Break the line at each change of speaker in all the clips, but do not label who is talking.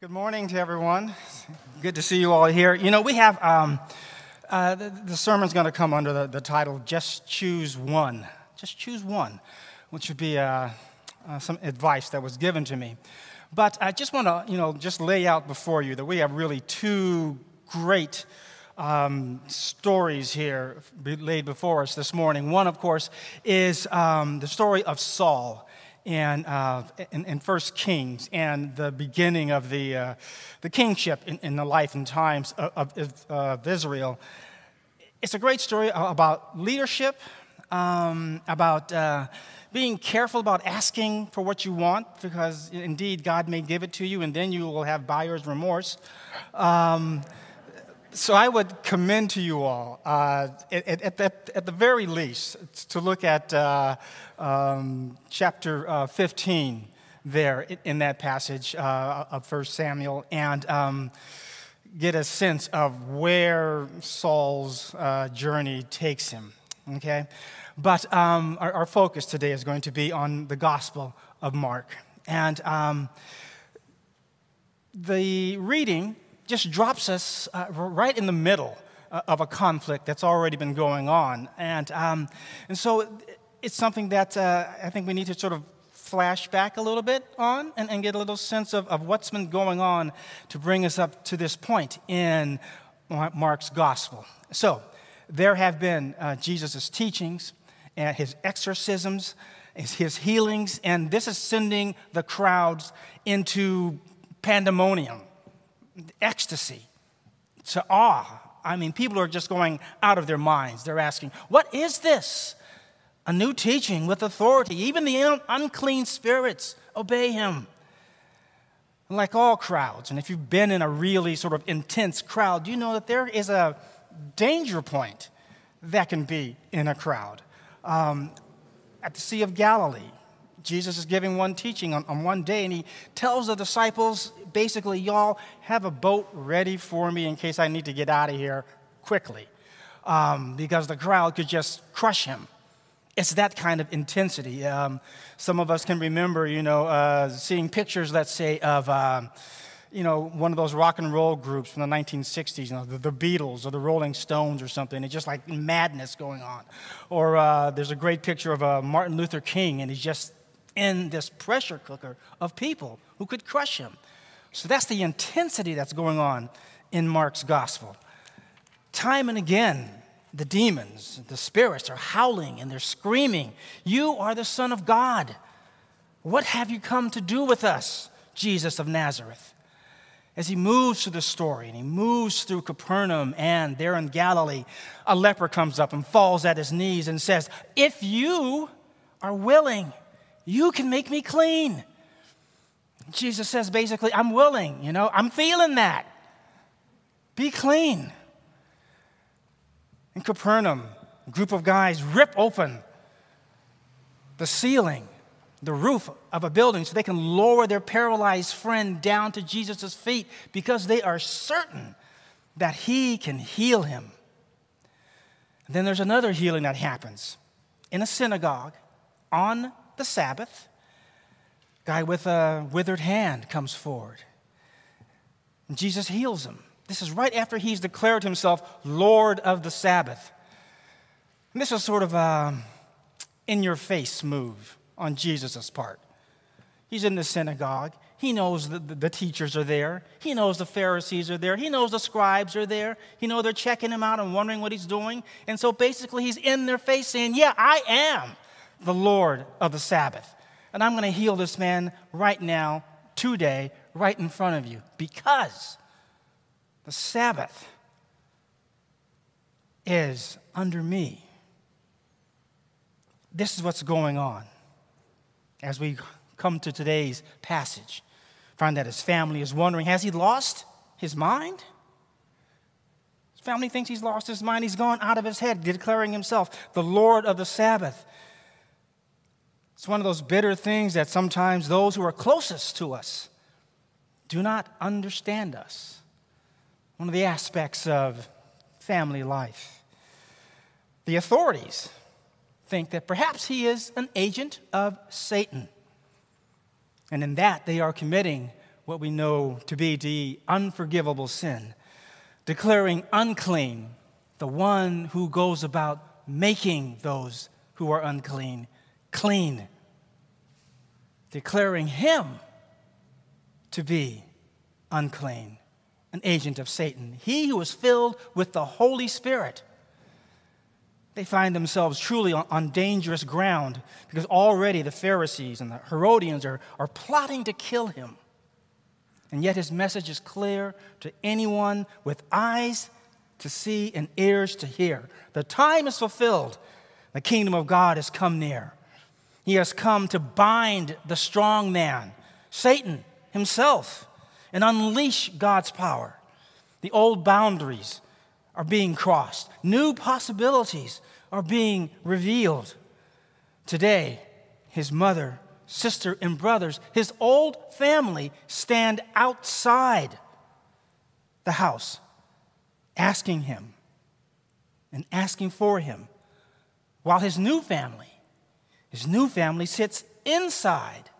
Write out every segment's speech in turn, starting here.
Good morning to everyone. Good to see you all here. You know, we have um, uh, the, the, sermon's going to come under the, the, title Just Choose One. Just choose one, which would be uh, uh, some advice that was given to me. But I just want to, you know, just lay out before you that we have really two great um, stories here laid before us this morning. One, of course, is um, the story of Saul uh, in, in, First Kings and the beginning of the, uh, the kingship in, in, the life and times of, of, of, Israel. It's a great story about leadership, um, about uh, being careful about asking for what you want, because indeed God may give it to you and then you will have buyer's remorse. Um, so I would commend to you all, uh, at, at, at, at, the very least, to look at uh, um, chapter uh, 15 there in that passage uh, of 1 Samuel and um, get a sense of where Saul's uh, journey takes him. Okay? But um, our, our, focus today is going to be on the Gospel of Mark. And um, the reading just drops us uh, right in the middle uh, of a conflict that's already been going on. And, um, and so it's something that uh, I think we need to sort of flash back a little bit on and, and get a little sense of, of what's been going on to bring us up to this point in Mark's gospel. So, there have been uh, Jesus' teachings and his exorcisms, his healings, and this is sending the crowds into pandemonium ecstasy, to awe. I mean, people are just going out of their minds. They're asking, What is this? A new teaching with authority. Even the unclean spirits obey him. Like all crowds, and if you've been in a really sort of intense crowd, you know that there is a danger point that can be in a crowd. Um, at the Sea of Galilee, Jesus is giving one teaching on, on one day, and he tells the disciples basically, y'all have a boat ready for me in case I need to get out of here quickly, um, because the crowd could just crush him. It's that kind of intensity. Um, some of us can remember, you know, uh, seeing pictures, let's say, of. Um, you know, one of those rock and roll groups from the 1960s, you know, the, the Beatles or the Rolling Stones or something. It's just like madness going on. Or uh, there's a great picture of uh, Martin Luther King, and he's just in this pressure cooker of people who could crush him. So that's the intensity that's going on in Mark's gospel. Time and again, the demons, the spirits are howling and they're screaming, You are the Son of God. What have you come to do with us, Jesus of Nazareth? As he moves through the story and he moves through Capernaum and there in Galilee, a leper comes up and falls at his knees and says, If you are willing, you can make me clean. Jesus says basically, I'm willing, you know, I'm feeling that. Be clean. In Capernaum, a group of guys rip open the ceiling, the roof of a building so they can lower their paralyzed friend down to Jesus' feet because they are certain that he can heal him. And then there's another healing that happens in a synagogue on the Sabbath, guy with a withered hand comes forward. And Jesus heals him. This is right after he's declared himself Lord of the Sabbath. And this is sort of um, a in your face move on Jesus' part. He's in the synagogue. He knows the, the, teachers are there. He knows the Pharisees are there. He knows the scribes are there. He knows they're checking him out and wondering what he's doing. And so basically, he's in their face saying, Yeah, I am the Lord of the Sabbath. And I'm going to heal this man right now, today, right in front of you, because the Sabbath is under me. This is what's going on as we come to today's passage. Find that his family is wondering has he lost his mind? His family thinks he's lost his mind. He's gone out of his head, declaring himself the Lord of the Sabbath. It's one of those bitter things that sometimes those who are closest to us do not understand us. One of the aspects of family life. The authorities think that perhaps he is an agent of Satan. And in that, they are committing what we know to be the unforgivable sin, declaring unclean the one who goes about making those who are unclean clean, declaring him to be unclean, an agent of Satan. He who is filled with the Holy Spirit. They find themselves truly on, on, dangerous ground because already the Pharisees and the Herodians are, are plotting to kill him. And yet his message is clear to anyone with eyes to see and ears to hear. The time is fulfilled. The kingdom of God has come near. He has come to bind the strong man, Satan himself, and unleash God's power. The old boundaries are being crossed, new possibilities are being revealed. Today, his mother, sister, and brothers, his old family stand outside the house asking him and asking for him, while his new family, his new family sits inside,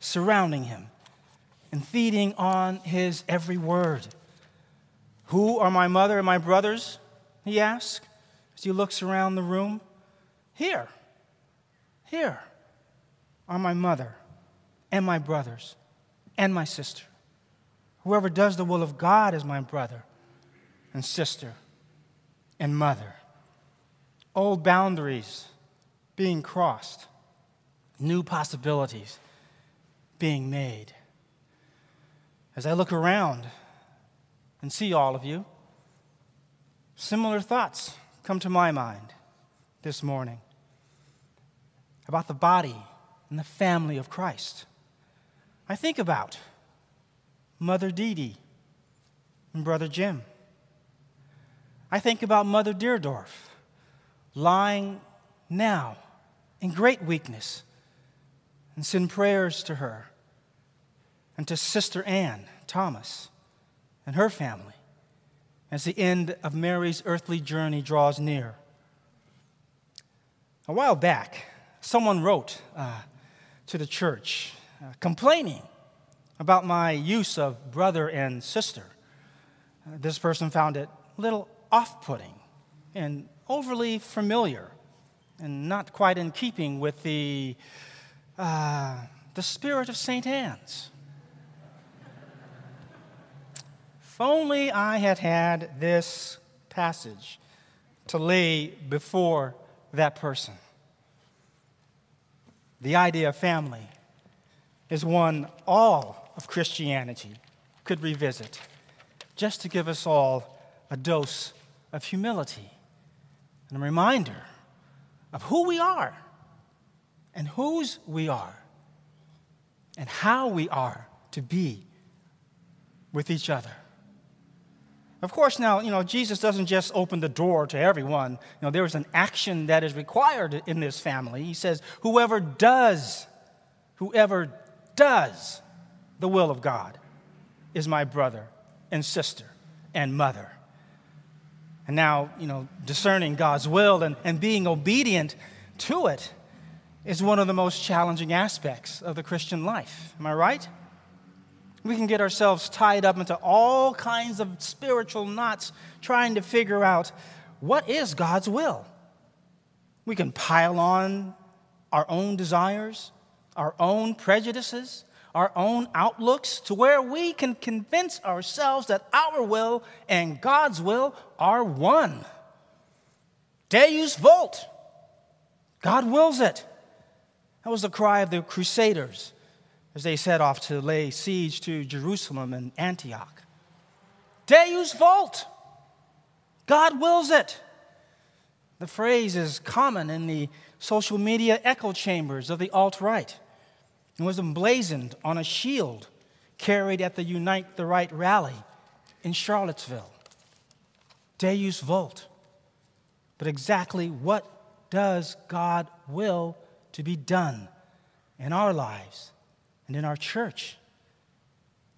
surrounding him and feeding on his every word. Who are my mother and my brothers? He asks as he looks around the room. Here, here are my mother and my brothers and my sister. Whoever does the will of God is my brother and sister and mother. Old boundaries being crossed, new possibilities being made. As I look around and see all of you, similar thoughts come to my mind this morning about the body and the family of Christ. I think about Mother Dee Dee and Brother Jim. I think about Mother Deerdorf lying now in great weakness and send prayers to her and to Sister Anne Thomas and her family as the end of Mary's earthly journey draws near. A while back, someone wrote uh, to the church uh, complaining about my use of brother and sister. Uh, this person found it a little off putting and overly familiar and not quite in keeping with the, uh, the spirit of St. Anne's. if only I had had this passage to lay before that person. The idea of family is one all of Christianity could revisit just to give us all a dose of humility and a reminder of who we are and whose we are and how we are to be with each other. Of course, now, you know, Jesus doesn't just open the door to everyone. You know, there is an action that is required in this family. He says, whoever does, whoever does the will of God is my brother and sister and mother. And now, you know, discerning God's will and, and being obedient to it is one of the most challenging aspects of the Christian life. Am I right? We can get ourselves tied up into all kinds of spiritual knots trying to figure out what is God's will. We can pile on our own desires, our own prejudices, our own outlooks to where we can convince ourselves that our will and God's will are one. Deus vult. God wills it. That was the cry of the Crusaders as they set off to lay siege to Jerusalem and Antioch. Deus vult. God wills it. The phrase is common in the social media echo chambers of the alt right and was emblazoned on a shield carried at the Unite the Right rally in Charlottesville. Deus Vult. But exactly what does God will to be done in our lives and in our church?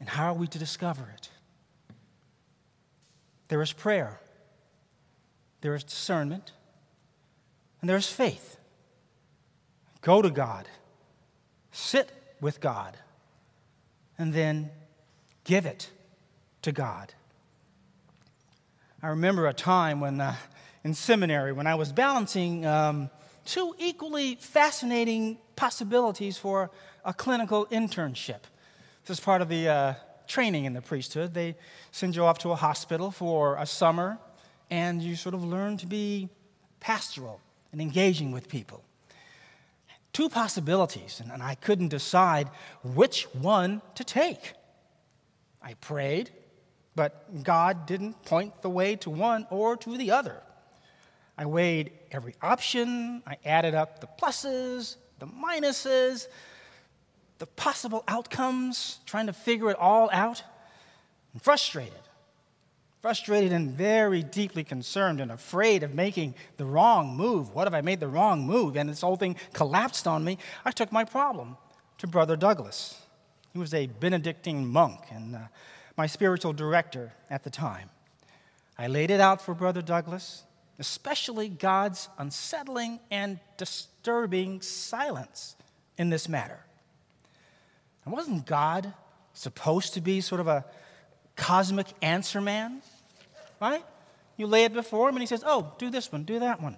And how are we to discover it? There is prayer, there is discernment, and there is faith. Go to God sit with God, and then give it to God. I remember a time when, uh, in seminary, when I was balancing um, two equally fascinating possibilities for a clinical internship. This is part of the uh, training in the priesthood. They send you off to a hospital for a summer, and you sort of learn to be pastoral and engaging with people. Two possibilities, and I couldn't decide which one to take. I prayed, but God didn't point the way to one or to the other. I weighed every option, I added up the pluses, the minuses, the possible outcomes, trying to figure it all out. I'm frustrated. Frustrated and very deeply concerned and afraid of making the wrong move. What if I made the wrong move and this whole thing collapsed on me? I took my problem to Brother Douglas. He was a Benedictine monk and uh, my spiritual director at the time. I laid it out for Brother Douglas, especially God's unsettling and disturbing silence in this matter. And wasn't God supposed to be sort of a cosmic answer man? Right? You lay it before him and he says, Oh, do this one, do that one.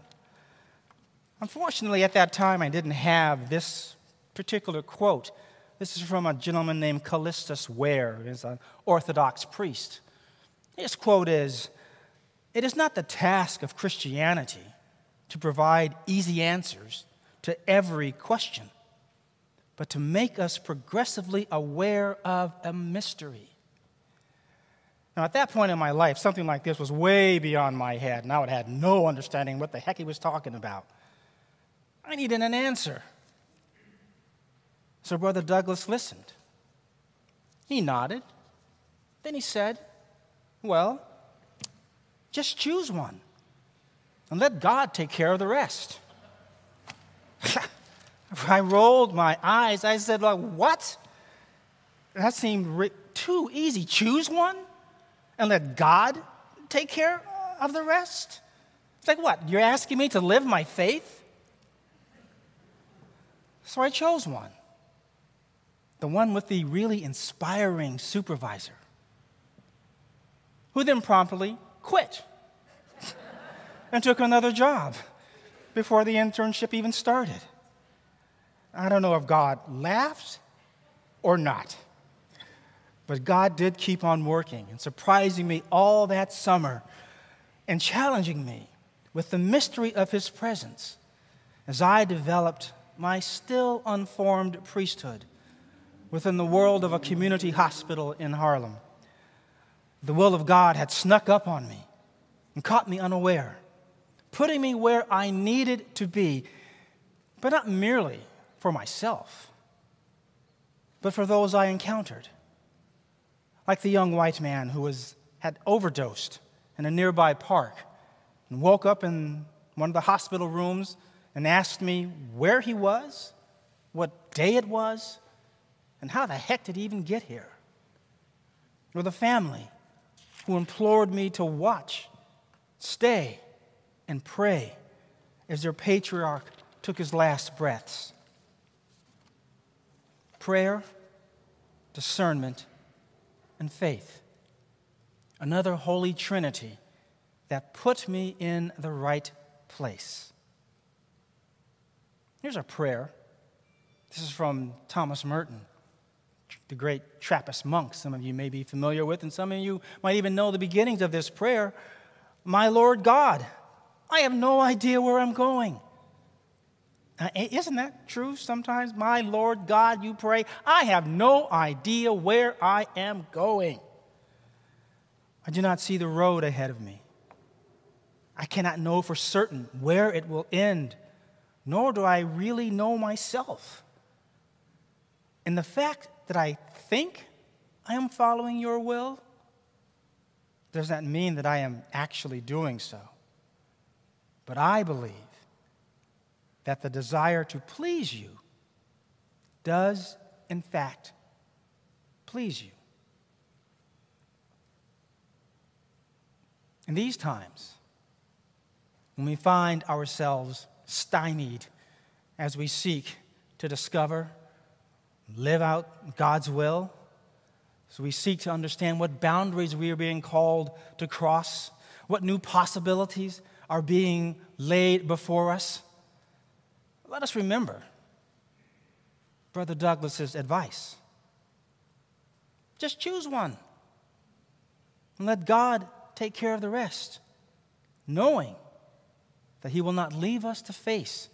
Unfortunately, at that time, I didn't have this particular quote. This is from a gentleman named Kallistos Ware, he's an Orthodox priest. His quote is It is not the task of Christianity to provide easy answers to every question but to make us progressively aware of a mystery. Now, at that point in my life, something like this was way beyond my head, and I had no understanding what the heck he was talking about. I needed an answer. So, Brother Douglas listened. He nodded. Then he said, Well, just choose one and let God take care of the rest. I rolled my eyes. I said, like, what? That seemed too easy. Choose one and let God take care of the rest? It's like, what? You're asking me to live my faith? So I chose one the one with the really inspiring supervisor, who then promptly quit and took another job before the internship even started. I don't know if God laughed or not. But God did keep on working and surprising me all that summer and challenging me with the mystery of His presence as I developed my still unformed priesthood within the world of a community hospital in Harlem. The will of God had snuck up on me and caught me unaware, putting me where I needed to be, but not merely for myself, but for those I encountered. Like the young white man who was, had overdosed in a nearby park and woke up in one of the hospital rooms and asked me where he was, what day it was, and how the heck did he even get here? Or the family who implored me to watch, stay, and pray as their patriarch took his last breaths prayer, discernment, and faith. Another holy trinity that put me in the right place. Here's a prayer. This is from Thomas Merton, the great Trappist monk, some of you may be familiar with, and some of you might even know the beginnings of this prayer. My Lord God, I have no idea where I'm going. Uh, isn't that true sometimes? My Lord God, you pray, I have no idea where I am going. I do not see the road ahead of me. I cannot know for certain where it will end, nor do I really know myself. And the fact that I think I am following your will does not mean that I am actually doing so. But I believe that the desire to please you does, in fact, please you. In these times, when we find ourselves stymied as we seek to discover, live out God's will, So we seek to understand what boundaries we are being called to cross, what new possibilities are being laid before us. Let us remember Brother Douglas's advice. Just choose one and let God take care of the rest, knowing that He will not leave us to face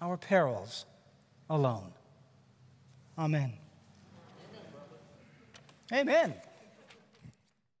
our perils alone. Amen. Amen.